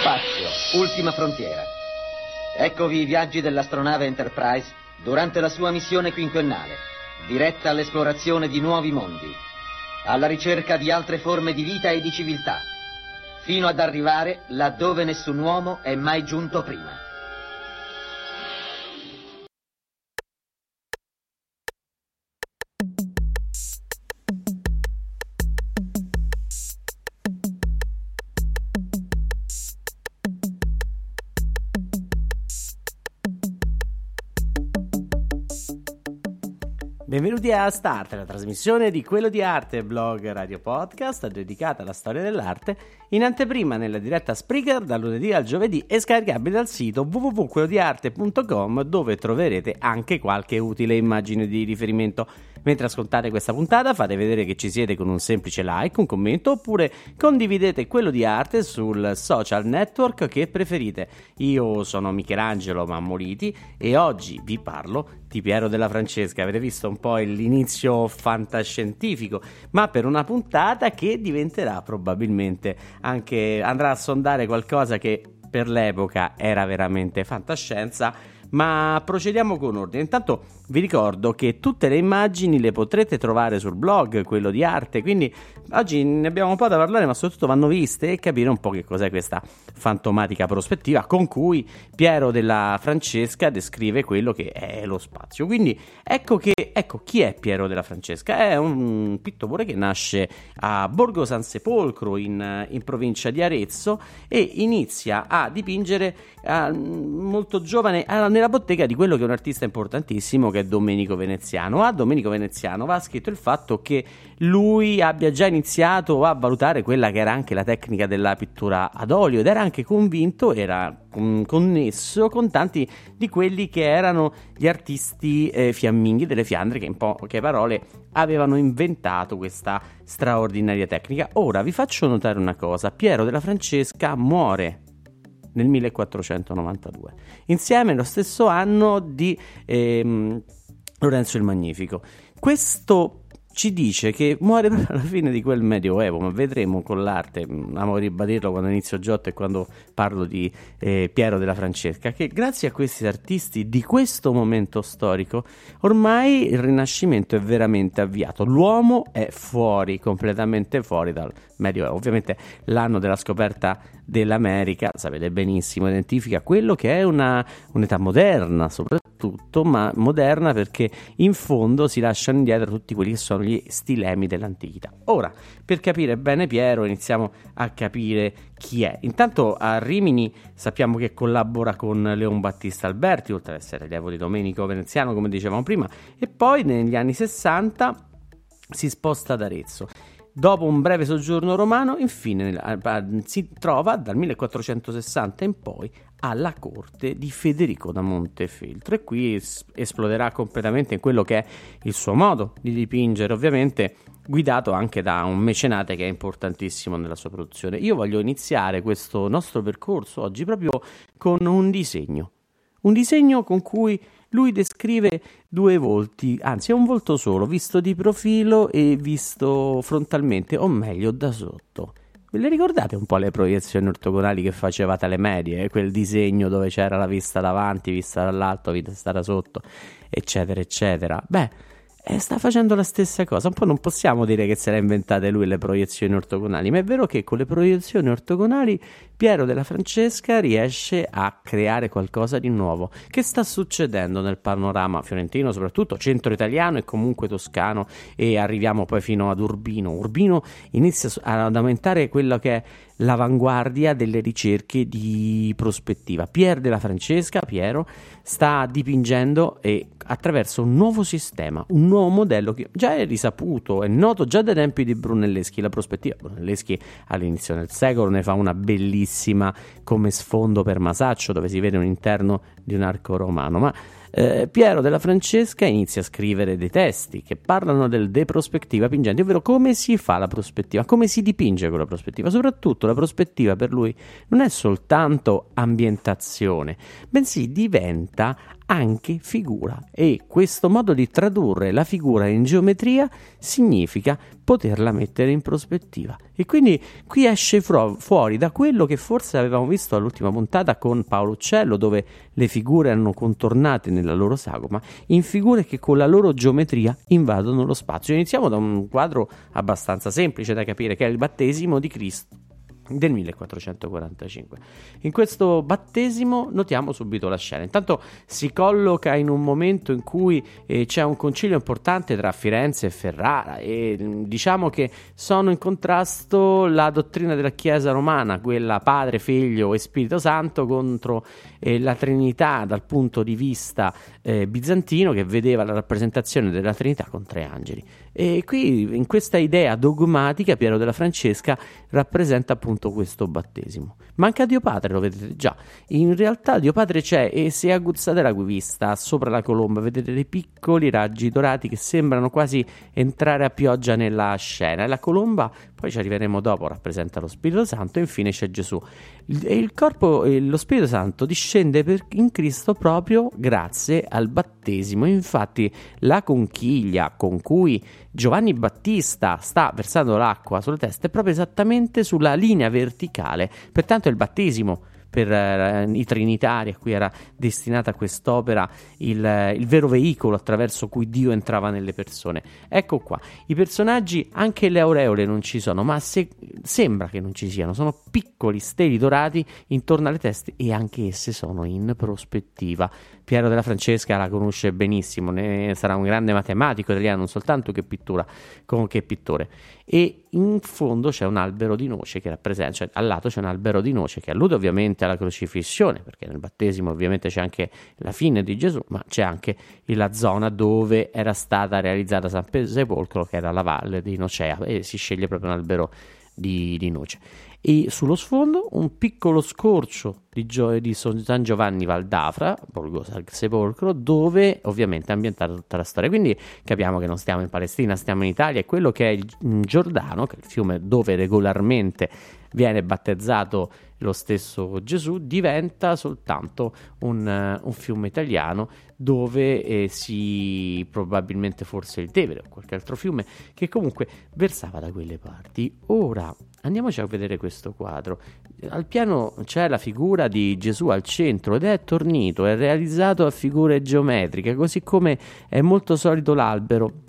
Spazio, ultima frontiera. Eccovi i viaggi dell'astronave Enterprise durante la sua missione quinquennale, diretta all'esplorazione di nuovi mondi, alla ricerca di altre forme di vita e di civiltà, fino ad arrivare laddove nessun uomo è mai giunto prima. Benvenuti a Start, la trasmissione di Quello di Arte, blog radio podcast dedicata alla storia dell'arte, in anteprima nella diretta Spreaker dal lunedì al giovedì e scaricabile dal sito www.quellodiarte.com dove troverete anche qualche utile immagine di riferimento. Mentre ascoltate questa puntata fate vedere che ci siete con un semplice like, un commento oppure condividete quello di arte sul social network che preferite. Io sono Michelangelo Mammoliti e oggi vi parlo di Piero della Francesca. Avete visto un po' l'inizio fantascientifico, ma per una puntata che diventerà probabilmente anche andrà a sondare qualcosa che per l'epoca era veramente fantascienza ma procediamo con ordine. Intanto vi ricordo che tutte le immagini le potrete trovare sul blog, quello di arte, quindi oggi ne abbiamo un po' da parlare, ma soprattutto vanno viste e capire un po' che cos'è questa fantomatica prospettiva con cui Piero della Francesca descrive quello che è lo spazio. Quindi ecco che ecco chi è Piero della Francesca? È un pittore che nasce a Borgo San Sepolcro in, in provincia di Arezzo e inizia a dipingere uh, molto giovane uh, nella bottega di quello che è un artista importantissimo che è Domenico Veneziano. A Domenico Veneziano va scritto il fatto che lui abbia già iniziato a valutare quella che era anche la tecnica della pittura ad olio ed era anche convinto, era connesso con tanti di quelli che erano gli artisti eh, fiamminghi delle Fiandre che in poche parole avevano inventato questa straordinaria tecnica. Ora vi faccio notare una cosa, Piero della Francesca muore nel 1492, insieme allo stesso anno di ehm, Lorenzo il Magnifico. Questo ci dice che muore proprio alla fine di quel medioevo, ma vedremo con l'arte, mm, amo ribadirlo quando inizio Giotto e quando parlo di eh, Piero della Francesca, che grazie a questi artisti di questo momento storico ormai il Rinascimento è veramente avviato, l'uomo è fuori, completamente fuori dal medioevo, ovviamente l'anno della scoperta dell'America, sapete benissimo, identifica quello che è una, un'età moderna soprattutto, ma moderna perché in fondo si lasciano indietro tutti quelli che sono gli stilemi dell'antichità. Ora, per capire bene Piero, iniziamo a capire chi è. Intanto a Rimini sappiamo che collabora con Leon Battista Alberti, oltre ad essere allievo di Domenico Veneziano, come dicevamo prima, e poi negli anni 60 si sposta ad Arezzo. Dopo un breve soggiorno romano, infine si trova dal 1460 in poi alla corte di Federico da Montefeltro e qui es- esploderà completamente in quello che è il suo modo di dipingere, ovviamente guidato anche da un mecenate che è importantissimo nella sua produzione. Io voglio iniziare questo nostro percorso oggi proprio con un disegno, un disegno con cui lui descrive due volti, anzi è un volto solo, visto di profilo e visto frontalmente, o meglio da sotto. Ve le ricordate un po' le proiezioni ortogonali che facevate alle medie? Quel disegno dove c'era la vista davanti, vista dall'alto, vista da sotto, eccetera, eccetera. Beh, eh, sta facendo la stessa cosa. Un po' non possiamo dire che se le ha inventate lui le proiezioni ortogonali, ma è vero che con le proiezioni ortogonali Piero della Francesca riesce a creare qualcosa di nuovo. Che sta succedendo nel panorama fiorentino, soprattutto centro italiano e comunque toscano, e arriviamo poi fino ad Urbino. Urbino inizia ad aumentare quello che è l'avanguardia delle ricerche di prospettiva. Pier della Francesca, Piero, sta dipingendo e attraverso un nuovo sistema, un nuovo modello che già è risaputo, è noto già dai tempi di Brunelleschi, la prospettiva. Brunelleschi all'inizio del secolo ne fa una bellissima come sfondo per Masaccio, dove si vede un interno di un arco romano, ma eh, Piero della Francesca inizia a scrivere dei testi che parlano del de prospettiva pingente, ovvero come si fa la prospettiva, come si dipinge quella prospettiva. Soprattutto la prospettiva per lui non è soltanto ambientazione, bensì diventa anche figura. E questo modo di tradurre la figura in geometria significa poterla mettere in prospettiva. E quindi qui esce fu- fuori da quello che forse avevamo visto all'ultima puntata con Paolo Uccello dove le figure erano contornate nella loro sagoma in figure che con la loro geometria invadono lo spazio. Iniziamo da un quadro abbastanza semplice da capire che è il battesimo di Cristo del 1445. In questo battesimo notiamo subito la scena. Intanto si colloca in un momento in cui eh, c'è un concilio importante tra Firenze e Ferrara e mm, diciamo che sono in contrasto la dottrina della Chiesa romana, quella Padre, Figlio e Spirito Santo contro eh, la Trinità dal punto di vista eh, bizantino che vedeva la rappresentazione della Trinità con tre angeli. E qui in questa idea dogmatica Piero della Francesca rappresenta appunto questo battesimo. Manca Dio Padre, lo vedete già. In realtà Dio Padre c'è e se aguzzate la vista sopra la colomba vedete dei piccoli raggi dorati che sembrano quasi entrare a pioggia nella scena. E la colomba, poi ci arriveremo dopo, rappresenta lo Spirito Santo e infine c'è Gesù. E il corpo, lo Spirito Santo discende per, in Cristo proprio grazie al battesimo. Infatti la conchiglia con cui Giovanni Battista sta versando l'acqua sulla testa è proprio esattamente sulla linea verticale. Pertanto il battesimo per uh, i trinitari a cui era destinata quest'opera il, il, vero veicolo attraverso cui Dio entrava nelle persone. Ecco qua, i personaggi, anche le aureole non ci sono, ma se, sembra che non ci siano, sono piccoli steli dorati intorno alle teste e anche esse sono in prospettiva. Piero della Francesca la conosce benissimo, ne sarà un grande matematico italiano, non soltanto che pittura, che pittore. E in fondo c'è un albero di noce che rappresenta, cioè al lato c'è un albero di noce che allude ovviamente alla crocifissione, perché nel battesimo ovviamente c'è anche la fine di Gesù, ma c'è anche la zona dove era stata realizzata San Sepolcro, che era la valle di Nocea, e si sceglie proprio un albero di, di noce e sullo sfondo un piccolo scorcio di, Gio- di San Giovanni Valdafra, Borgo Sepolcro, dove ovviamente è ambientata tutta la storia. Quindi capiamo che non stiamo in Palestina, stiamo in Italia e quello che è il Giordano, che è il fiume dove regolarmente viene battezzato lo stesso Gesù, diventa soltanto un, uh, un fiume italiano dove eh, si probabilmente forse il Tevere o qualche altro fiume che comunque versava da quelle parti. Ora andiamoci a vedere questo quadro. Al piano c'è la figura di Gesù al centro ed è tornito, è realizzato a figure geometriche, così come è molto solito l'albero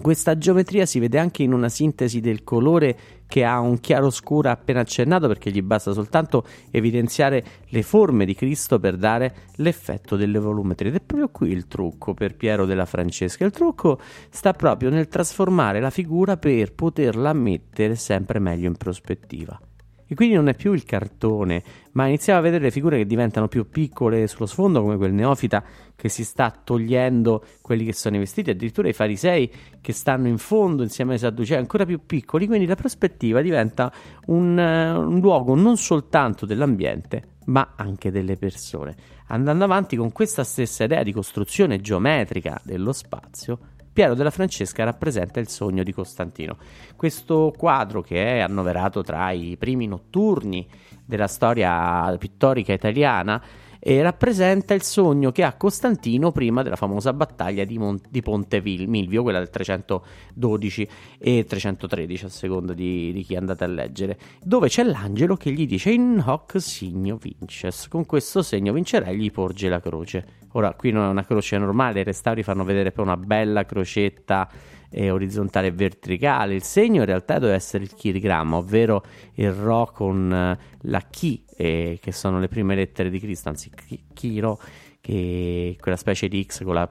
questa geometria si vede anche in una sintesi del colore che ha un chiaro scuro appena accennato perché gli basta soltanto evidenziare le forme di Cristo per dare l'effetto delle volumetrie. Ed è proprio qui il trucco per Piero della Francesca. Il trucco sta proprio nel trasformare la figura per poterla mettere sempre meglio in prospettiva. E quindi non è più il cartone, ma iniziamo a vedere le figure che diventano più piccole sullo sfondo, come quel neofita che si sta togliendo quelli che sono i vestiti, addirittura i farisei che stanno in fondo insieme ai sadducei, ancora più piccoli. Quindi la prospettiva diventa un, uh, un luogo non soltanto dell'ambiente, ma anche delle persone. Andando avanti con questa stessa idea di costruzione geometrica dello spazio, Piero della Francesca rappresenta il sogno di Costantino. Questo quadro, che è annoverato tra i primi notturni della storia pittorica italiana, e rappresenta il sogno che ha Costantino prima della famosa battaglia di, Mon- di Ponte Milvio, quella del 312 e 313 a seconda di, di, chi andate a leggere, dove c'è l'angelo che gli dice in hoc signo vinces, con questo segno vincerai gli porge la croce. Ora qui non è una croce normale, i restauri fanno vedere poi una bella crocetta eh, orizzontale e verticale. Il segno in realtà deve essere il chirigramma, ovvero il Ro con eh, la chi, eh, che sono le prime lettere di Cristo, anzi Chiro, che è quella specie di X con la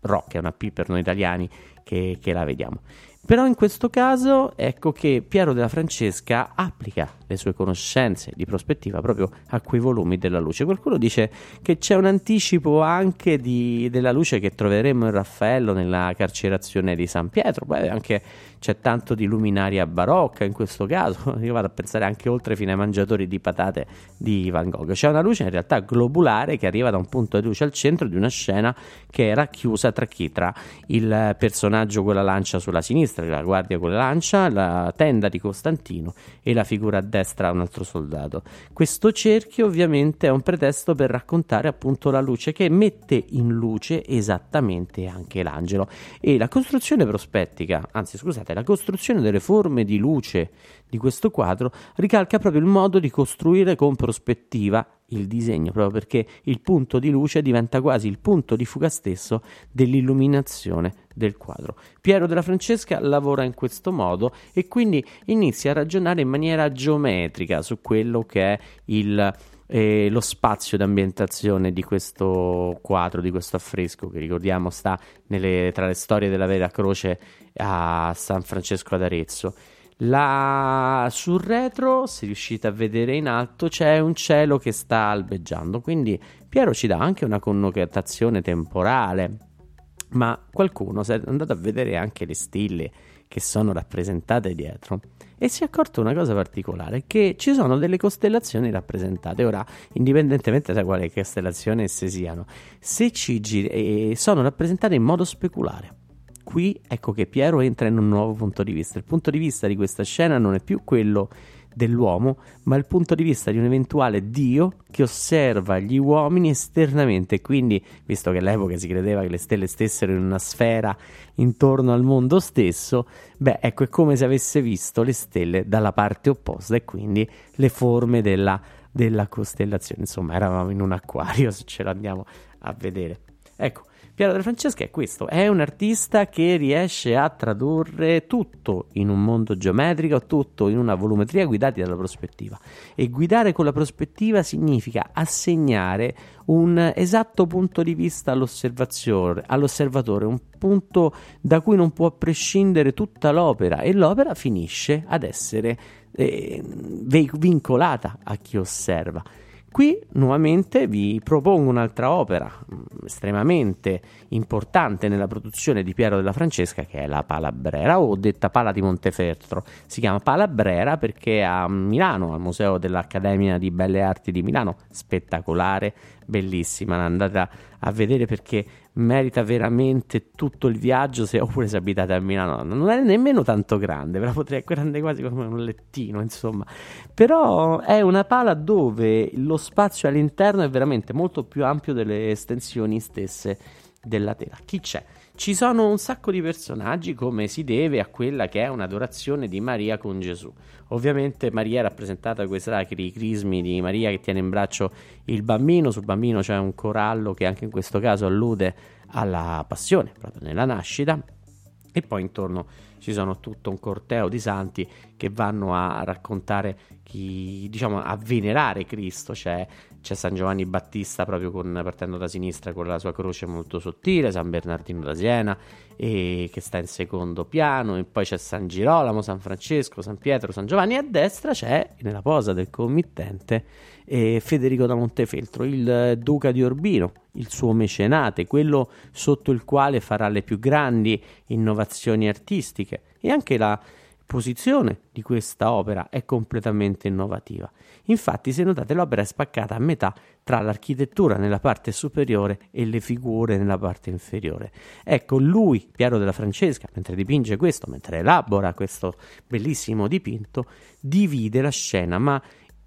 Ro, che è una P per noi italiani, che, che la vediamo. Però in questo caso ecco che Piero della Francesca applica le sue conoscenze di prospettiva proprio a quei volumi della luce. Qualcuno dice che c'è un anticipo anche di, della luce che troveremo in Raffaello nella carcerazione di San Pietro, poi anche c'è tanto di luminaria barocca in questo caso, io vado a pensare anche oltre fino ai mangiatori di patate di Van Gogh. C'è una luce in realtà globulare che arriva da un punto di luce al centro di una scena che è racchiusa tra chi? Tra il personaggio con la lancia sulla sinistra, la guardia con la lancia, la tenda di Costantino e la figura a destra un altro soldato. Questo cerchio ovviamente è un pretesto per raccontare appunto la luce che mette in luce esattamente anche l'angelo e la costruzione prospettica, anzi scusate, la costruzione delle forme di luce di questo quadro ricalca proprio il modo di costruire con prospettiva il disegno, proprio perché il punto di luce diventa quasi il punto di fuga stesso dell'illuminazione del quadro. Piero della Francesca lavora in questo modo e quindi inizia a ragionare in maniera geometrica su quello che è il eh, lo spazio d'ambientazione di questo quadro, di questo affresco che ricordiamo sta nelle, tra le storie della Vera Croce a San Francesco ad Arezzo. La, sul retro, se riuscite a vedere in alto, c'è un cielo che sta albeggiando, quindi Piero ci dà anche una connotazione temporale, ma qualcuno si è andato a vedere anche le stille che sono rappresentate dietro e si è accorto una cosa particolare, che ci sono delle costellazioni rappresentate, ora indipendentemente da quale costellazione esse siano, se ci giri, eh, sono rappresentate in modo speculare. Qui ecco che Piero entra in un nuovo punto di vista. Il punto di vista di questa scena non è più quello dell'uomo, ma il punto di vista di un eventuale Dio che osserva gli uomini esternamente. Quindi, visto che all'epoca si credeva che le stelle stessero in una sfera intorno al mondo stesso, beh, ecco, è come se avesse visto le stelle dalla parte opposta e quindi le forme della, della costellazione. Insomma, eravamo in un acquario, se ce lo andiamo a vedere. Ecco, Piero della Francesca è questo, è un artista che riesce a tradurre tutto in un mondo geometrico, tutto in una volumetria guidati dalla prospettiva. E guidare con la prospettiva significa assegnare un esatto punto di vista all'osservatore, un punto da cui non può prescindere tutta l'opera e l'opera finisce ad essere eh, vincolata a chi osserva. Qui nuovamente vi propongo un'altra opera mm, estremamente importante nella produzione di Piero della Francesca che è la Palabrera o detta Pala di Montefeltro. Si chiama Palabrera perché a Milano, al Museo dell'Accademia di Belle Arti di Milano, spettacolare, bellissima, andate a vedere perché merita veramente tutto il viaggio se, oppure se abitate a Milano. Non è nemmeno tanto grande ve la potrei grande quasi come un lettino insomma. Però è una pala dove lo spazio all'interno è veramente molto più ampio delle estensioni stesse della tela. Chi c'è? Ci sono un sacco di personaggi come si deve a quella che è un'adorazione di Maria con Gesù. Ovviamente Maria è rappresentata da quei sacri crismi di Maria che tiene in braccio il bambino, sul bambino c'è un corallo che anche in questo caso allude alla passione, proprio nella nascita, e poi intorno ci sono tutto un corteo di santi che vanno a raccontare chi, diciamo, a venerare Cristo. C'è, c'è San Giovanni Battista proprio con, partendo da sinistra con la sua croce molto sottile, San Bernardino da Siena e, che sta in secondo piano, e poi c'è San Girolamo, San Francesco, San Pietro, San Giovanni, e a destra c'è, nella posa del committente, eh, Federico da Montefeltro, il duca di Urbino, il suo mecenate, quello sotto il quale farà le più grandi innovazioni artistiche e anche la posizione di questa opera è completamente innovativa. Infatti, se notate, l'opera è spaccata a metà tra l'architettura nella parte superiore e le figure nella parte inferiore. Ecco, lui, Piero della Francesca, mentre dipinge questo, mentre elabora questo bellissimo dipinto, divide la scena, ma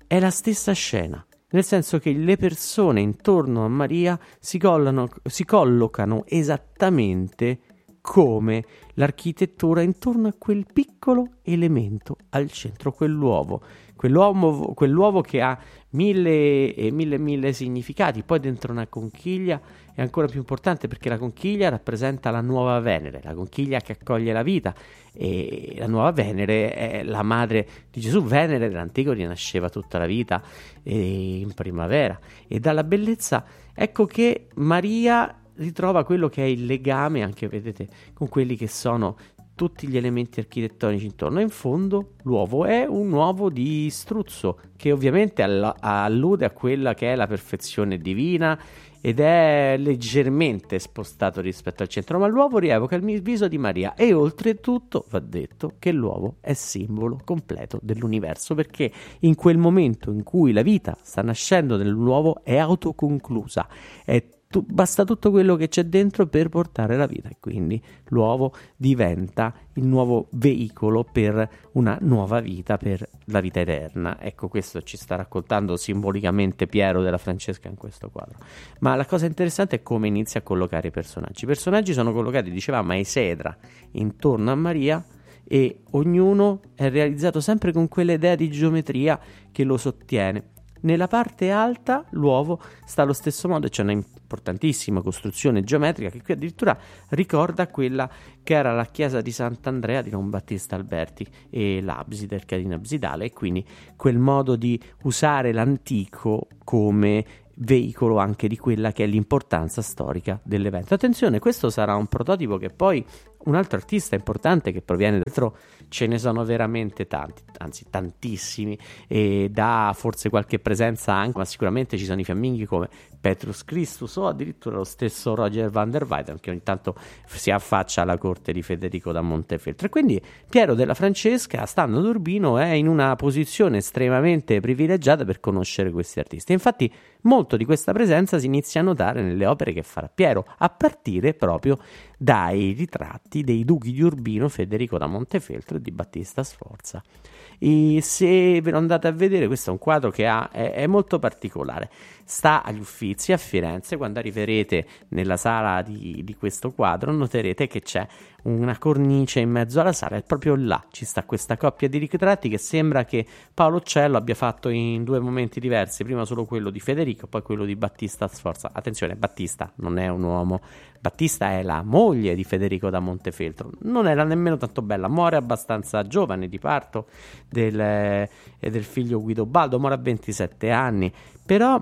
è la stessa scena nel senso che le persone intorno a Maria si, collano, si collocano esattamente come l'architettura intorno a quel piccolo elemento al centro, quell'uovo, quell'uovo, quell'uovo che ha mille e mille mille significati. Poi dentro una conchiglia è ancora più importante perché la conchiglia rappresenta la nuova Venere, la conchiglia che accoglie la vita e la nuova Venere è la madre di Gesù. Venere dell'antico rinasceva tutta la vita in primavera e dalla bellezza ecco che Maria ritrova quello che è il legame anche, vedete, con quelli che sono tutti gli elementi architettonici intorno. In fondo l'uovo è un uovo di struzzo che ovviamente all- allude a quella che è la perfezione divina ed è leggermente spostato rispetto al centro, ma l'uovo rievoca il viso di Maria e oltretutto va detto che l'uovo è simbolo completo dell'universo perché in quel momento in cui la vita sta nascendo nell'uovo è autoconclusa, è tu, basta tutto quello che c'è dentro per portare la vita e quindi l'uovo diventa il nuovo veicolo per una nuova vita, per la vita eterna. Ecco, questo ci sta raccontando simbolicamente Piero della Francesca in questo quadro. Ma la cosa interessante è come inizia a collocare i personaggi. I personaggi sono collocati, dicevamo, a esedra intorno a Maria e ognuno è realizzato sempre con quell'idea di geometria che lo sottiene. Nella parte alta l'uovo sta allo stesso modo, c'è una importantissima costruzione geometrica che qui addirittura ricorda quella che era la chiesa di Sant'Andrea di Don Battista Alberti e l'abside, il carino absidale, e quindi quel modo di usare l'antico come veicolo anche di quella che è l'importanza storica dell'evento. Attenzione, questo sarà un prototipo che poi un altro artista importante che proviene dentro ce ne sono veramente tanti, anzi tantissimi, e dà forse qualche presenza anche, ma sicuramente ci sono i fiamminghi come Petrus Christus o addirittura lo stesso Roger van der Weyden che ogni tanto si affaccia alla corte di Federico da Montefeltro. E quindi Piero della Francesca, stando ad Urbino, è in una posizione estremamente privilegiata per conoscere questi artisti. Infatti molto di questa presenza si inizia a notare nelle opere che farà Piero, a partire proprio dai ritratti dei duchi di Urbino, Federico da Montefeltro e di Battista Sforza. E se ve lo andate a vedere, questo è un quadro che ha, è, è, molto particolare. Sta agli Uffizi a Firenze. Quando arriverete nella sala di, di questo quadro, noterete che c'è una cornice in mezzo alla sala e proprio là ci sta questa coppia di ritratti che sembra che Paolo Uccello abbia fatto in due momenti diversi, prima solo quello di Federico, poi quello di Battista Sforza. Attenzione, Battista non è un uomo, Battista è la moglie di Federico da Montefeltro, non era nemmeno tanto bella, muore abbastanza giovane di parto del, eh, del figlio Guido Baldo, muore a 27 anni, però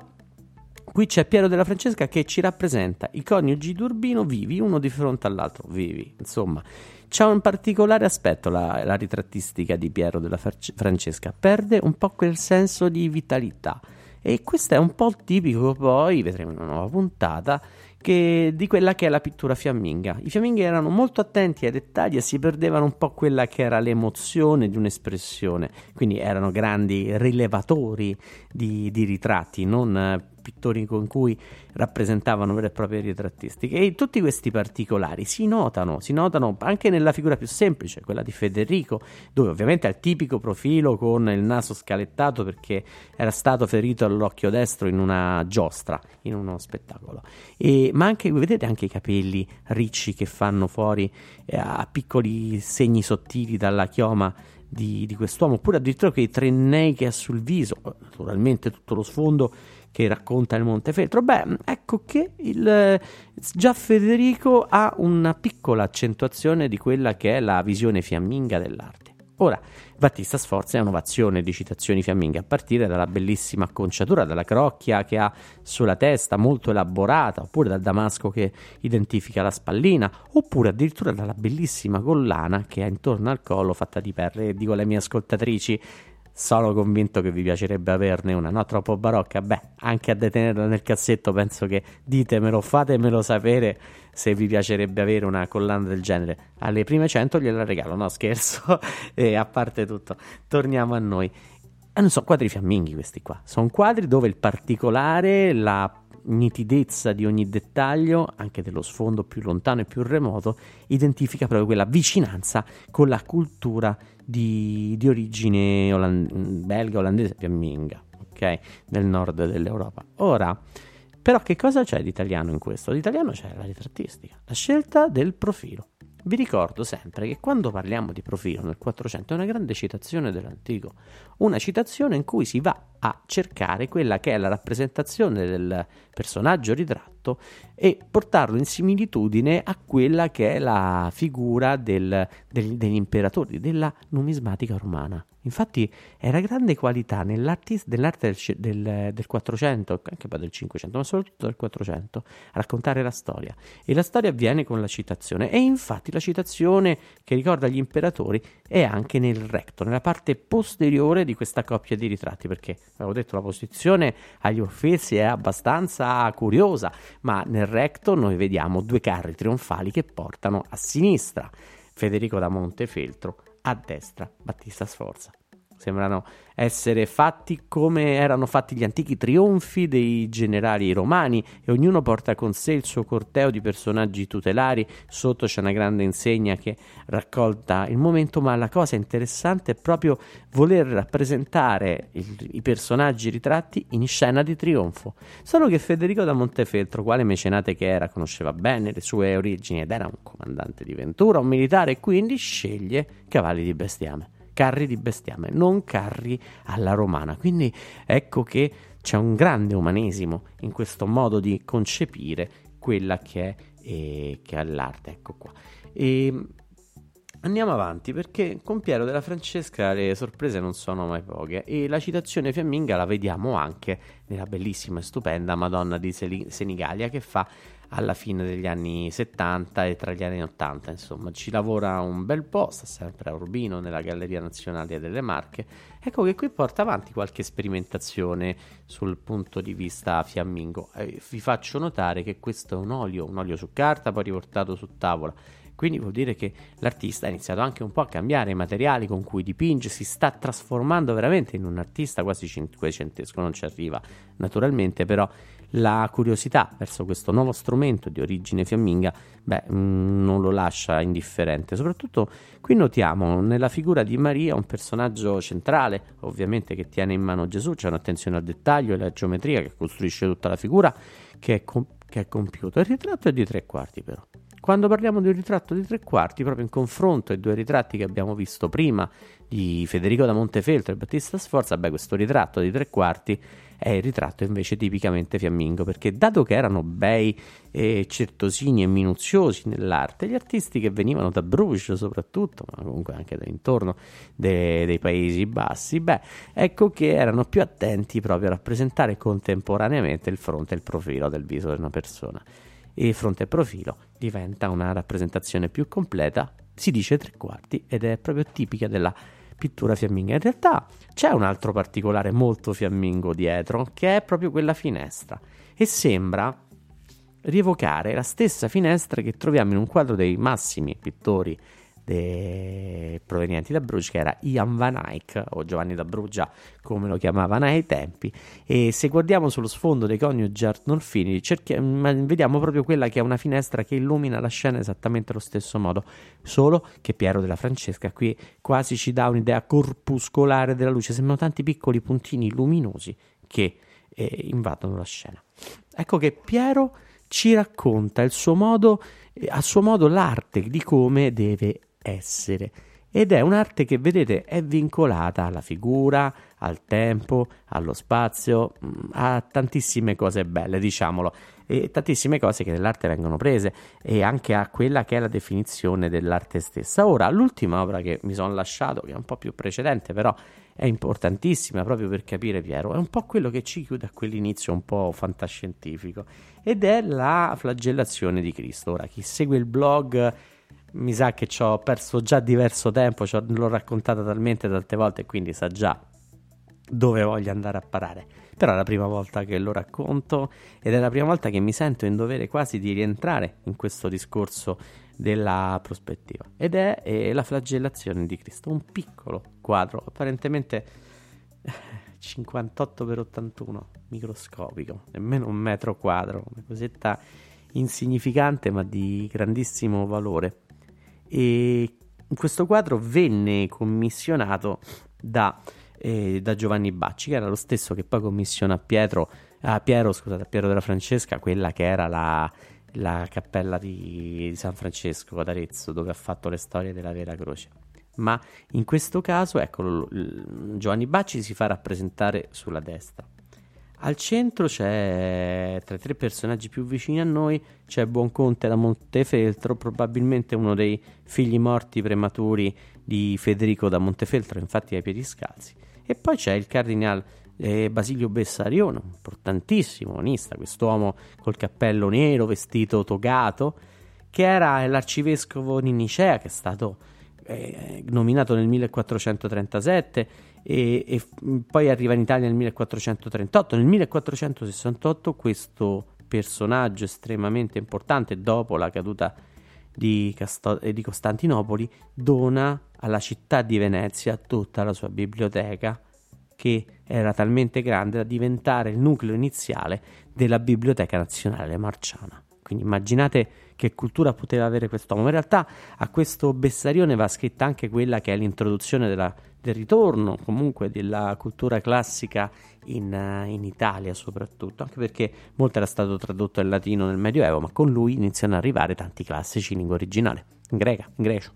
Qui c'è Piero della Francesca che ci rappresenta i coniugi d'Urbino vivi, uno di fronte all'altro, vivi, insomma. C'è un particolare aspetto la, la ritrattistica di Piero della Francesca, perde un po' quel senso di vitalità. E questo è un po' tipico, poi vedremo in una nuova puntata, che, di quella che è la pittura fiamminga. I fiamminghi erano molto attenti ai dettagli e si perdevano un po' quella che era l'emozione di un'espressione, quindi erano grandi rilevatori di, di ritratti, non pittori con cui rappresentavano vere e proprie ritrattistiche. E tutti questi particolari si notano, si notano anche nella figura più semplice, quella di Federico, dove ovviamente ha il tipico profilo con il naso scalettato perché era stato ferito all'occhio destro in una giostra, in uno spettacolo. E, ma anche, vedete anche i capelli ricci che fanno fuori eh, a piccoli segni sottili dalla chioma di, di quest'uomo, oppure addirittura quei trennei che ha sul viso, naturalmente tutto lo sfondo che racconta il Montefeltro. Beh, ecco che il, già Federico ha una piccola accentuazione di quella che è la visione fiamminga dell'arte. Ora, Battista sforza è un'ovazione di citazioni fiamminghe a partire dalla bellissima acconciatura, dalla crocchia che ha sulla testa molto elaborata, oppure dal damasco che identifica la spallina, oppure addirittura dalla bellissima collana che ha intorno al collo fatta di perle. Dico alle mie ascoltatrici, sono convinto che vi piacerebbe averne una, no? Troppo barocca? Beh, anche a detenerla nel cassetto penso che ditemelo, fatemelo sapere se vi piacerebbe avere una collana del genere. Alle prime 100 gliela regalo, no scherzo, e a parte tutto, torniamo a noi. Eh, non sono quadri fiamminghi questi qua, sono quadri dove il particolare, la nitidezza di ogni dettaglio, anche dello sfondo più lontano e più remoto, identifica proprio quella vicinanza con la cultura di, di origine oland- belga, olandese, fiamminga, ok? Nel nord dell'Europa. Ora, però che cosa c'è di italiano in questo? Di italiano c'è la ritrattistica, la scelta del profilo. Vi ricordo sempre che quando parliamo di profilo nel 400 è una grande citazione dell'antico, una citazione in cui si va a cercare quella che è la rappresentazione del personaggio ritratto e portarlo in similitudine a quella che è la figura del, del, degli imperatori, della numismatica romana. Infatti era grande qualità nell'arte del, del, del 400, anche del 500, ma soprattutto del 400, a raccontare la storia. E la storia avviene con la citazione. E infatti la citazione che ricorda gli imperatori è anche nel recto, nella parte posteriore di questa coppia di ritratti, perché avevo detto la posizione agli Uffizzi è abbastanza curiosa, ma nel recto noi vediamo due carri trionfali che portano a sinistra Federico da Montefeltro a destra Battista Sforza. Sembrano essere fatti come erano fatti gli antichi trionfi dei generali romani e ognuno porta con sé il suo corteo di personaggi tutelari, sotto c'è una grande insegna che raccolta il momento, ma la cosa interessante è proprio voler rappresentare il, i personaggi ritratti in scena di trionfo. Solo che Federico da Montefeltro, quale mecenate che era, conosceva bene le sue origini ed era un comandante di Ventura, un militare e quindi sceglie cavalli di bestiame carri di bestiame, non carri alla romana. Quindi ecco che c'è un grande umanesimo in questo modo di concepire quella che è, eh, che è l'arte. Ecco qua. E Andiamo avanti perché con Piero della Francesca le sorprese non sono mai poche e la citazione fiamminga la vediamo anche nella bellissima e stupenda Madonna di Senigallia che fa alla fine degli anni 70 e tra gli anni 80, insomma, ci lavora un bel po', sta sempre a Urbino nella Galleria Nazionale delle Marche. Ecco che qui porta avanti qualche sperimentazione sul punto di vista fiammingo. Eh, vi faccio notare che questo è un olio, un olio su carta, poi riportato su tavola. Quindi vuol dire che l'artista ha iniziato anche un po' a cambiare i materiali con cui dipinge, si sta trasformando veramente in un artista quasi cinquecentesco, non ci arriva naturalmente, però la curiosità verso questo nuovo strumento di origine fiamminga beh, mm, non lo lascia indifferente. Soprattutto qui notiamo nella figura di Maria un personaggio centrale, ovviamente che tiene in mano Gesù, c'è un'attenzione al dettaglio e alla geometria che costruisce tutta la figura che è, com- che è compiuta. Il ritratto è di tre quarti però. Quando parliamo di un ritratto di tre quarti, proprio in confronto ai due ritratti che abbiamo visto prima di Federico da Montefeltro e Battista Sforza, beh, questo ritratto di tre quarti è il ritratto invece tipicamente fiammingo, perché dato che erano bei e certosini e minuziosi nell'arte, gli artisti che venivano da Bruges soprattutto, ma comunque anche da intorno de- dei Paesi Bassi, beh, ecco che erano più attenti proprio a rappresentare contemporaneamente il fronte e il profilo del viso di una persona. E fronte e profilo diventa una rappresentazione più completa, si dice tre quarti, ed è proprio tipica della pittura fiamminga. In realtà c'è un altro particolare molto fiammingo dietro, che è proprio quella finestra, e sembra rievocare la stessa finestra che troviamo in un quadro dei massimi pittori de... provenienti da Bruges, che era Ian Van Eyck o Giovanni da Brugia, come lo chiamavano ai tempi. E se guardiamo sullo sfondo dei coniugi Arnolfini, cerchi... vediamo proprio quella che è una finestra che illumina la scena esattamente allo stesso modo, solo che Piero della Francesca qui quasi ci dà un'idea corpuscolare della luce, sembrano tanti piccoli puntini luminosi che eh, invadono la scena. Ecco che Piero ci racconta il suo modo, eh, a suo modo l'arte di come deve essere. Ed è un'arte che, vedete, è vincolata alla figura, al tempo, allo spazio, mm, a tantissime cose belle, diciamolo, e tantissime cose che nell'arte vengono prese e anche a quella che è la definizione dell'arte stessa. Ora, l'ultima opera che mi sono lasciato, che è un po' più precedente, però è importantissima proprio per capire Piero, è un po' quello che ci chiude a quell'inizio un po' fantascientifico, ed è la flagellazione di Cristo. Ora, chi segue il blog mi sa che ci ho perso già diverso tempo, l'ho raccontata talmente tante volte, quindi sa già dove voglio andare a parare. Però è la prima volta che lo racconto ed è la prima volta che mi sento in dovere quasi di rientrare in questo discorso della prospettiva. Ed è, è la flagellazione di Cristo, un piccolo quadro, apparentemente 58 x 81, microscopico, nemmeno un metro quadro, una cosetta insignificante ma di grandissimo valore e questo quadro venne commissionato da, eh, da, Giovanni Bacci, che era lo stesso che poi commissiona a Pietro, a Piero, scusate, a Piero della Francesca, quella che era la, la cappella di, di San Francesco ad Arezzo, dove ha fatto le storie della Vera Croce. ma in questo caso, ecco, Giovanni Bacci si fa rappresentare sulla destra. Al centro c'è, tra i tre personaggi più vicini a noi, c'è Buonconte da Montefeltro, probabilmente uno dei figli morti prematuri di Federico da Montefeltro, infatti ai piedi scalzi. E poi c'è il cardinale eh, Basilio Bessarione, importantissimo onista, quest'uomo col cappello nero, vestito togato, che era l'arcivescovo di Nicea, che è stato eh, nominato nel 1437 e, e, poi arriva in Italia nel 1438. Nel 1468 questo personaggio estremamente importante, dopo la caduta di, Casto- di Costantinopoli, dona alla città di Venezia tutta la sua biblioteca che era talmente grande da diventare il nucleo iniziale della Biblioteca Nazionale Marciana. Quindi immaginate che cultura poteva avere quest'uomo. In realtà a questo Bessarione va scritta anche quella che è l'introduzione della, del ritorno comunque della cultura classica in, in, Italia soprattutto, anche perché molto era stato tradotto in latino nel Medioevo, ma con lui iniziano ad arrivare tanti classici in lingua originale, in greca, in greco,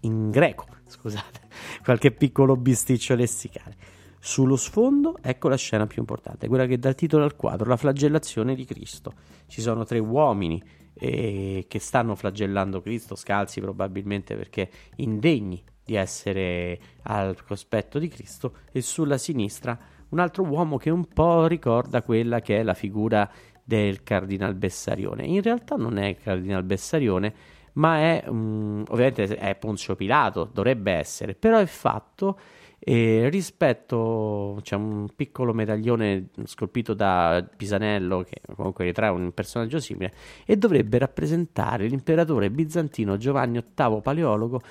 in greco, scusate, qualche piccolo bisticcio lessicale. Sullo sfondo, ecco la scena più importante, quella che dà titolo al quadro, la flagellazione di Cristo. Ci sono tre uomini eh, che stanno flagellando Cristo, scalzi probabilmente perché indegni di essere al cospetto di Cristo, e sulla sinistra un altro uomo che un po' ricorda quella che è la figura del Cardinal Bessarione. In realtà non è il Cardinal Bessarione, ma è um, ovviamente è Ponzio Pilato, dovrebbe essere, però è fatto e rispetto c'è un piccolo medaglione scolpito da Pisanello che comunque ritrae un personaggio simile e dovrebbe rappresentare l'imperatore bizantino Giovanni VIII Paleologo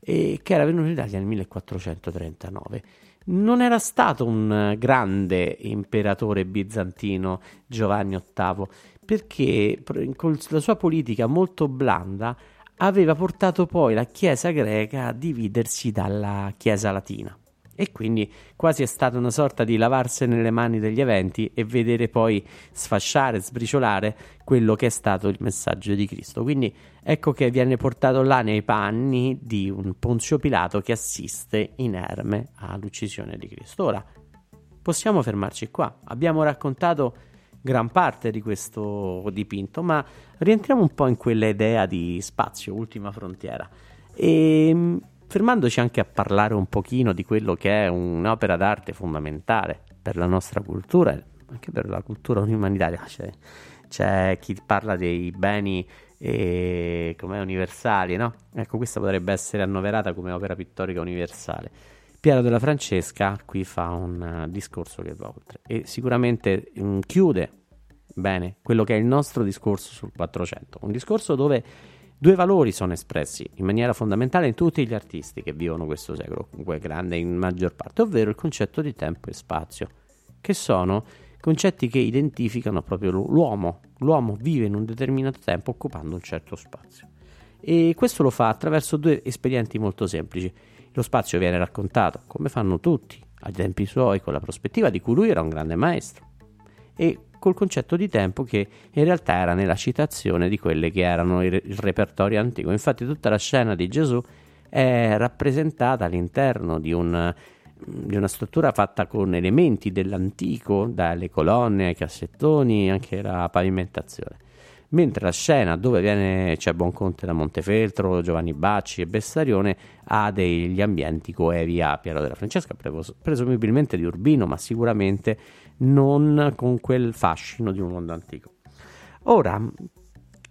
eh, che era venuto in Italia nel 1439. Non era stato un grande imperatore bizantino Giovanni VIII perché con la sua politica molto blanda aveva portato poi la Chiesa greca a dividersi dalla Chiesa latina e quindi quasi è stata una sorta di lavarsene le mani degli eventi e vedere poi sfasciare, sbriciolare quello che è stato il messaggio di Cristo. Quindi ecco che viene portato là nei panni di un Ponzio Pilato che assiste inerme all'uccisione di Cristo. Ora possiamo fermarci qua. Abbiamo raccontato gran parte di questo dipinto, ma rientriamo un po' in quella idea di spazio, ultima frontiera. E ehm, fermandoci anche a parlare un pochino di quello che è un'opera d'arte fondamentale per la nostra cultura e anche per la cultura umanitaria. C'è, c'è chi parla dei beni eh, come universali, no? Ecco, questa potrebbe essere annoverata come opera pittorica universale. Piero della Francesca qui fa un uh, discorso che va oltre e sicuramente um, chiude bene quello che è il nostro discorso sul 400, un discorso dove Due valori sono espressi in maniera fondamentale in tutti gli artisti che vivono questo secolo, comunque grande in maggior parte, ovvero il concetto di tempo e spazio, che sono concetti che identificano proprio l'uomo. L'uomo vive in un determinato tempo occupando un certo spazio. E questo lo fa attraverso due espedienti molto semplici. Lo spazio viene raccontato, come fanno tutti, ai tempi suoi, con la prospettiva di cui lui era un grande maestro. E col concetto di tempo che in realtà era nella citazione di quelle che erano il, il repertorio antico. Infatti tutta la scena di Gesù è rappresentata all'interno di, un, di una struttura fatta con elementi dell'antico, dalle colonne ai cassettoni, anche la pavimentazione mentre la scena dove viene, c'è Buonconte da Montefeltro, Giovanni Bacci e Bessarione ha degli ambienti coevi a Piero della Francesca, presumibilmente di Urbino, ma sicuramente non con quel fascino di un mondo antico. Ora,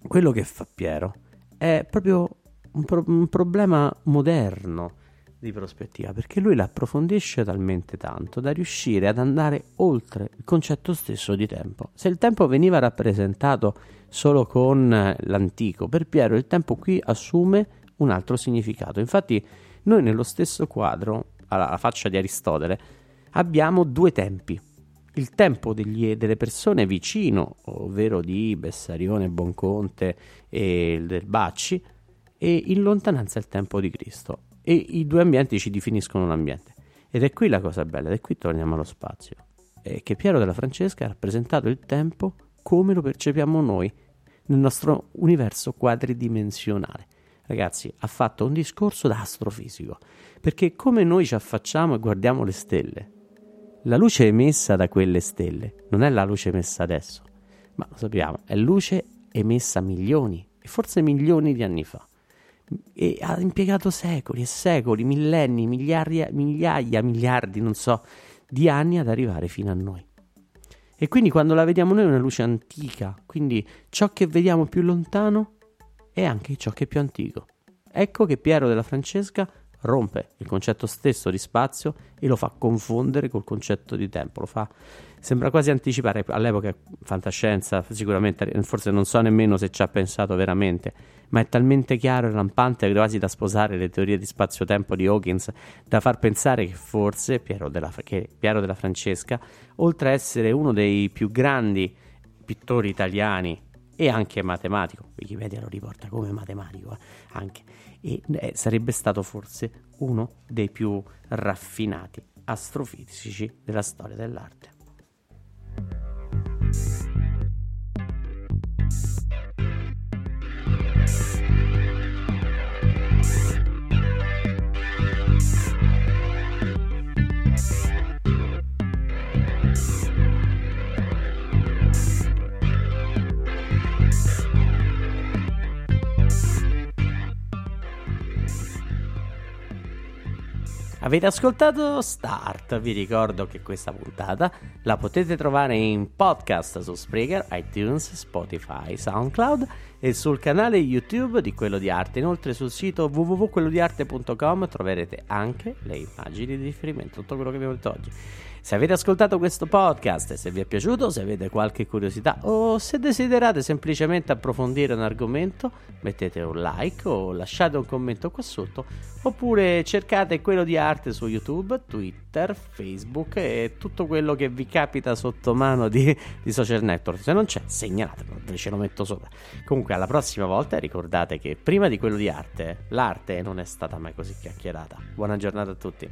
quello che fa Piero è proprio un, pro- un problema moderno di prospettiva, perché lui la approfondisce talmente tanto da riuscire ad andare oltre il concetto stesso di tempo. Se il tempo veniva rappresentato solo con l'antico, per Piero il tempo qui assume un altro significato. Infatti, noi nello stesso quadro, alla faccia di Aristotele, abbiamo due tempi il tempo degli, delle persone vicino, ovvero di Bessarione, Bonconte e del Bacci, e in lontananza il tempo di Cristo. E i due ambienti ci definiscono l'ambiente. Ed è qui la cosa bella, ed è qui torniamo allo spazio. È che Piero della Francesca ha rappresentato il tempo come lo percepiamo noi nel nostro universo quadridimensionale. ragazzi, ha fatto un discorso da astrofisico, perché come noi ci affacciamo e guardiamo le stelle, la luce emessa da quelle stelle non è la luce emessa adesso, ma lo sappiamo, è luce emessa milioni e forse milioni di anni fa. E ha impiegato secoli e secoli, millenni, migliaia, migliaia, miliardi, non so, di anni ad arrivare fino a noi. E quindi quando la vediamo noi è una luce antica, quindi ciò che vediamo più lontano è anche ciò che è più antico. Ecco che Piero della Francesca rompe il concetto stesso di spazio e lo fa confondere col concetto di tempo, lo fa sembra quasi anticipare. All'epoca fantascienza, sicuramente forse non so nemmeno se ci ha pensato veramente, ma è talmente chiaro e lampante quasi da sposare le teorie di spazio-tempo di Hawkins da far pensare che forse Piero della, che Piero della Francesca, oltre a essere uno dei più grandi pittori italiani e anche matematico, Wikipedia lo riporta come matematico eh, anche, e eh, sarebbe stato forse uno dei più raffinati astrofisici della storia dell'arte. Avete ascoltato Start? Vi ricordo che questa puntata la potete trovare in podcast su Spreaker, iTunes, Spotify, SoundCloud e sul canale YouTube di Quello di Arte. Inoltre sul sito www.quellodiarte.com troverete anche le immagini di riferimento, tutto quello che abbiamo detto oggi. Se avete ascoltato questo podcast e se vi è piaciuto, se avete qualche curiosità o se desiderate semplicemente approfondire un argomento, mettete un like o lasciate un commento qua sotto oppure cercate quello di arte su YouTube, Twitter, Facebook e tutto quello che vi capita sotto mano di, di social network. Se non c'è, segnalatelo, ve ce lo metto sopra. Comunque alla prossima volta ricordate che prima di quello di arte, l'arte non è stata mai così chiacchierata. Buona giornata a tutti.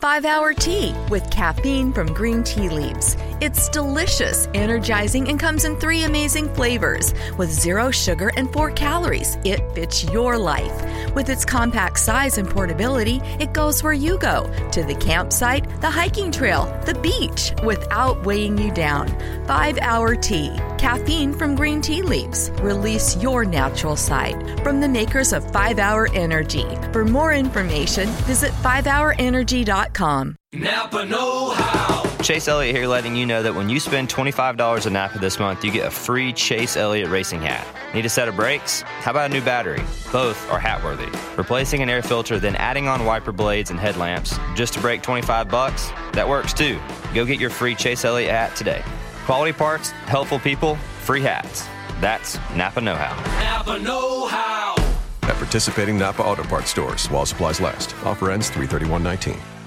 Five Hour Tea with caffeine from green tea leaves. It's delicious, energizing, and comes in three amazing flavors. With zero sugar and four calories, it fits your life. With its compact size and portability, it goes where you go to the campsite, the hiking trail, the beach without weighing you down. Five Hour Tea, caffeine from green tea leaves. Release your natural side from the makers of Five Hour Energy. For more information, visit 5hourenergy.com. Napa Know How. Chase Elliott here letting you know that when you spend $25 at Napa this month, you get a free Chase Elliott racing hat. Need a set of brakes? How about a new battery? Both are hat worthy. Replacing an air filter, then adding on wiper blades and headlamps just to break 25 bucks? That works too. Go get your free Chase Elliott hat today. Quality parts, helpful people, free hats. That's Napa Know How. Napa Know How. At participating Napa Auto Parts stores while supplies last. Offer ends 331.19.